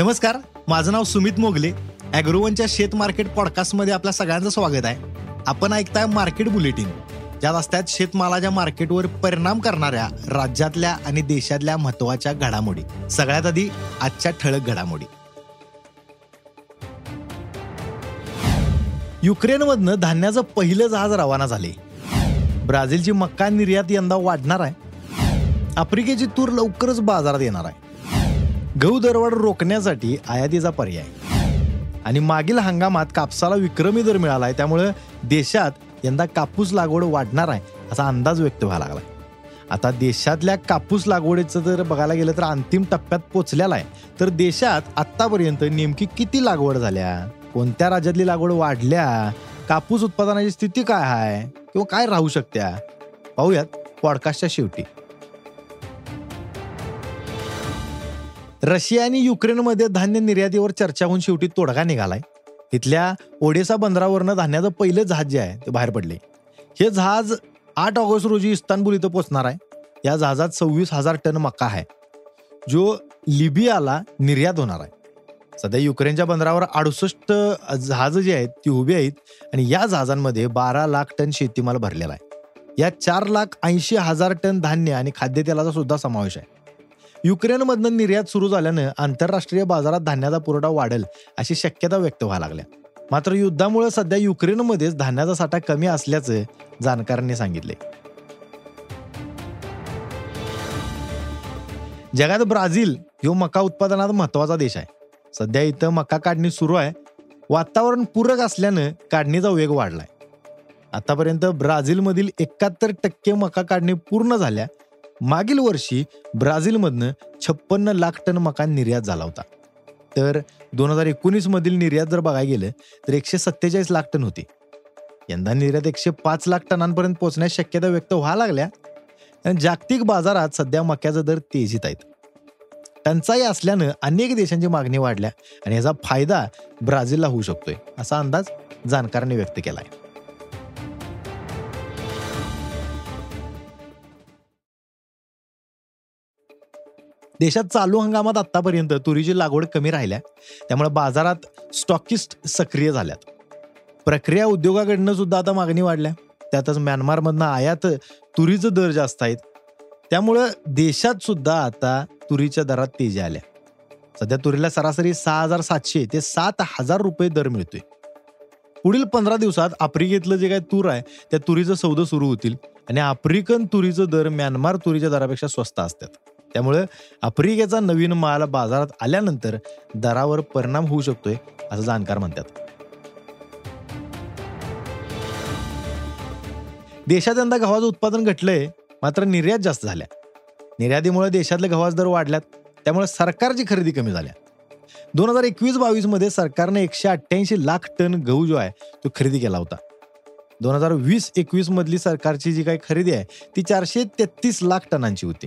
नमस्कार माझं नाव सुमित मोगले. अॅग्रोवनच्या शेत मार्केट पॉडकास्टमध्ये आपल्या सगळ्यांचं स्वागत आहे. आपण ऐकताय मार्केट बुलेटिन. ज्यात असतात शेतमालाच्या मार्केटवर परिणाम करणाऱ्या राज्यातल्या आणि देशातल्या महत्त्वाच्या घडामोडी. सगळ्यात आधी आजच्या ठळक घडामोडी. युक्रेनमधनं धान्याचं पहिलं जहाज रवाना झाले. ब्राझीलची मक्का निर्यात यंदा वाढणार आहे. आफ्रिकेची तूर लवकरच बाजारात येणार आहे. गहू दरवाढ रोखण्यासाठी आयातीचा पर्याय. आणि मागील हंगामात कापसाला विक्रमी दर मिळाला आहे त्यामुळे देशात यंदा कापूस लागवड वाढणार आहे असा अंदाज व्यक्त व्हायला लागला आता देशातल्या कापूस लागवडीचं जर बघायला गेलं तर अंतिम टप्प्यात पोचलेला आहे. तर देशात आत्तापर्यंत नेमकी किती लागवड झाल्या? कोणत्या राज्यातली लागवड वाढल्या? कापूस उत्पादनाची स्थिती काय आहे? किंवा काय राहू शकत्या? पाहूयात पॉडकास्टच्या शेवटी. रशिया आणि युक्रेनमध्ये धान्य निर्यातीवर चर्चा होऊन शेवटी तोडगा निघालाय. इथल्या ओडेसा बंदरावरनं धान्याचं पहिलं जहाज जे आहे ते बाहेर पडले. हे जहाज आठ ऑगस्ट रोजी इस्तानबुल इथं पोहोचणार आहे. या जहाजात सव्वीस हजार टन मक्का आहे जो लिबियाला निर्यात होणार आहे. सध्या युक्रेनच्या बंदरावर अडुसष्ट जहाज जे आहेत ती उभी आहेत आणि या जहाजांमध्ये बारा लाख टन शेतीमाल भरलेला आहे. या चार लाख ऐंशी हजार टन धान्य आणि खाद्यतेलाचा सुद्धा समावेश आहे. युक्रेनमधनं निर्यात सुरू झाल्यानं आंतरराष्ट्रीय बाजारात धान्याचा पुरवठा वाढेल अशी शक्यता व्यक्त व्हायला लागल्या. मात्र युद्धामुळे सध्या युक्रेनमध्येच धान्याचा साठा कमी असल्याचं जाणकारांनी सांगितले. जगात ब्राझील ह्यो मका उत्पादनात महत्त्वाचा देश आहे. सध्या इथं मका काढणी सुरू आहे. वातावरण पूरक असल्यानं काढणीचा वेग वाढलाय. आतापर्यंत ब्राझीलमधील एकाहत्तर टक्के मका काढणी पूर्ण झाल्या. मागील वर्षी ब्राझीलमधनं छप्पन्न लाख टन मका निर्यात झाला होता. तर दोन हजार एकोणीस मधील निर्यात जर बघायला गेलं तर एकशे सत्तेचाळीस लाख टन होती. यंदा निर्यात एकशे पाच लाख टनांपर्यंत पोहोचण्याची शक्यता व्यक्त व्हायला लागल्या. आणि जागतिक बाजारात सध्या मक्याचा दर तेजीत आहेत टंचाई असल्यानं अनेक देशांची मागणी वाढल्या आणि याचा फायदा ब्राझीलला होऊ शकतोय असा अंदाज जाणकारांनी व्यक्त केला आहे देशात चालू हंगामात आतापर्यंत तुरीची लागवड कमी राहिल्या. त्यामुळे बाजारात स्टॉकिस्ट सक्रिय झाल्यात. प्रक्रिया उद्योगाकडनं सुद्धा आता मागणी वाढल्या. त्यातच म्यानमारमधनं आयात तुरीचं दर जास्त आहेत. त्यामुळं देशात सुद्धा आता तुरीच्या दरात तेजी आल्या. सध्या तुरीला सरासरी सहा हजार सातशे ते सात हजार रुपये दर मिळतोय. पुढील पंधरा दिवसात आफ्रिकेतलं जे काही तूर आहे त्या तुरीचं सौदं सुरू होतील आणि आफ्रिकन तुरीचं दर म्यानमार तुरीच्या दरापेक्षा स्वस्त असतात. त्यामुळे आफ्रिकेचा नवीन माल बाजारात आल्यानंतर दरावर परिणाम होऊ शकतोय असं जाणकार म्हणतात. देशात यंदा गव्हाचं उत्पादन घटलंय मात्र निर्यात जास्त झाल्या. निर्यातीमुळे देशातले गव्हाचे दर वाढल्यात त्यामुळे सरकारची खरेदी कमी झाल्या. दोन हजार एकवीस बावीसमध्ये सरकारने एकशे अठ्ठ्याऐंशी लाख टन गहू जो आहे तो खरेदी केला होता. दोन हजार वीस एकवीस मधली सरकारची जी काही खरेदी आहे ती चारशे तेहतीस लाख टनांची होती.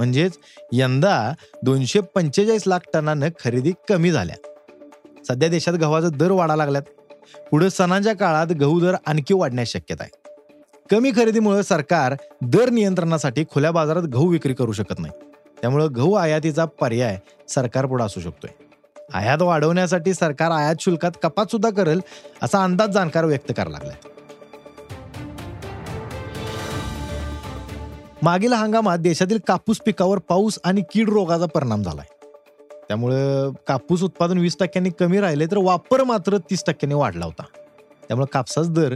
म्हणजेच यंदा दोनशे पंचेचाळीस लाख टनानं खरेदी कमी झाल्या. सध्या देशात गव्हाचा दर वाढा लागल्यात. पुढे सणांच्या काळात गहू दर आणखी वाढण्याची शक्यता आहे. कमी खरेदीमुळे सरकार दर नियंत्रणासाठी खुल्या बाजारात गहू विक्री करू शकत नाही. त्यामुळे गहू आयातीचा पर्याय सरकार पुढे असू शकतोय. आयात वाढवण्यासाठी सरकार आयात शुल्कात कपात सुद्धा करेल असा अंदाज जाणकार व्यक्त करायला लागलाय. मागील हंगामात देशातील कापूस पिकावर पाऊस आणि कीड रोगाचा परिणाम झालाय. त्यामुळं कापूस उत्पादन वीस टक्क्यांनी कमी राहिले तर वापर मात्र तीस टक्क्यांनी वाढला होता. त्यामुळे कापसाचा दर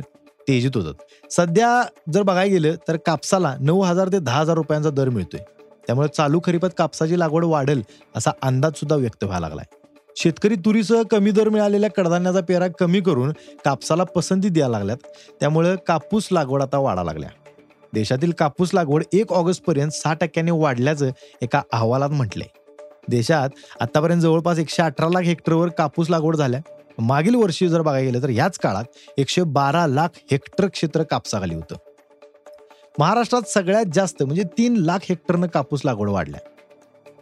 तेजीत होतात सध्या जर बघायला गेलं तर कापसाला नऊ हजार ते दहा हजार रुपयांचा दर मिळतोय. त्यामुळे चालू खरीपात कापसाची लागवड वाढेल असा अंदाज सुद्धा व्यक्त व्हायला लागलाय. शेतकरी तुरीसह कमी दर मिळालेल्या कडधान्याचा पेरा कमी करून कापसाला पसंती द्यायला लागल्यात. त्यामुळे कापूस लागवड आता वाढा लागल्या. देशातील कापूस लागवड एक ऑगस्ट पर्यंत सहा टक्क्यांनी वाढल्याचं एका अहवालात म्हटलंय. देशात आतापर्यंत जवळपास एकशे अठरा लाख हेक्टरवर कापूस लागवड झाल्या. मागील वर्षी जर बघायला गेलं तर याच काळात एकशे बारा लाख हेक्टर क्षेत्र कापसाखाली होतं. महाराष्ट्रात सगळ्यात जास्त म्हणजे तीन लाख हेक्टरनं कापूस लागवड वाढल्या.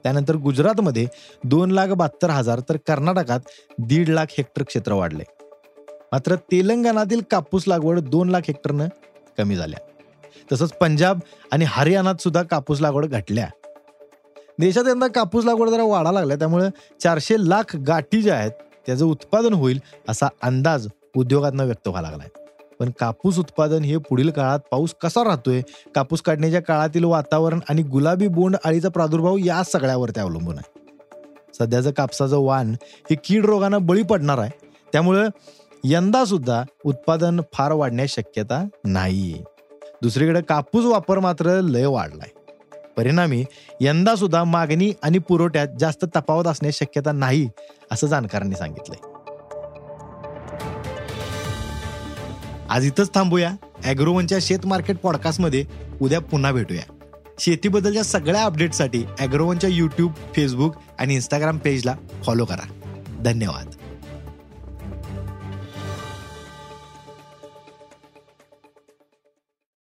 त्यानंतर गुजरातमध्ये दोन लाख बहात्तर हजार तर कर्नाटकात दीड लाख हेक्टर क्षेत्र वाढले मात्र तेलंगणातील कापूस लागवड दोन लाख हेक्टरनं कमी झाल्या. तसंच पंजाब आणि हरियाणात सुद्धा कापूस लागवड घटल्या. देशात यंदा कापूस लागवड जरा वाढा लागल्या त्यामुळे चारशे लाख गाठी ज्या आहेत त्याचं उत्पादन होईल असा अंदाज उद्योगांना व्यक्त व्हायला लागलाय. पण कापूस उत्पादन हे पुढील काळात पाऊस कसा राहतोय कापूस काढण्याच्या काळातील वातावरण आणि गुलाबी बोंड अळीचा प्रादुर्भाव या सगळ्यावरती अवलंबून आहे. सध्याचं कापसाचं वाण हे कीड रोगांना बळी पडणार आहे त्यामुळं यंदा सुद्धा उत्पादन फार वाढण्याची शक्यता नाहीये. दुसरीकडे कापूस वापर मात्र लय वाढलाय. परिणामी यंदा सुद्धा मागणी आणि पुरवठ्यात जास्त तफावत असण्याची शक्यता नाही असं जाणकारांनी सांगितलंय. आज इथंच थांबूया. अॅग्रोवनच्या शेत मार्केट पॉडकास्टमध्ये उद्या पुन्हा भेटूया. शेतीबद्दलच्या सगळ्या अपडेटसाठी अॅग्रोवनच्या यूट्यूब फेसबुक आणि इंस्टाग्राम पेजला फॉलो करा. धन्यवाद.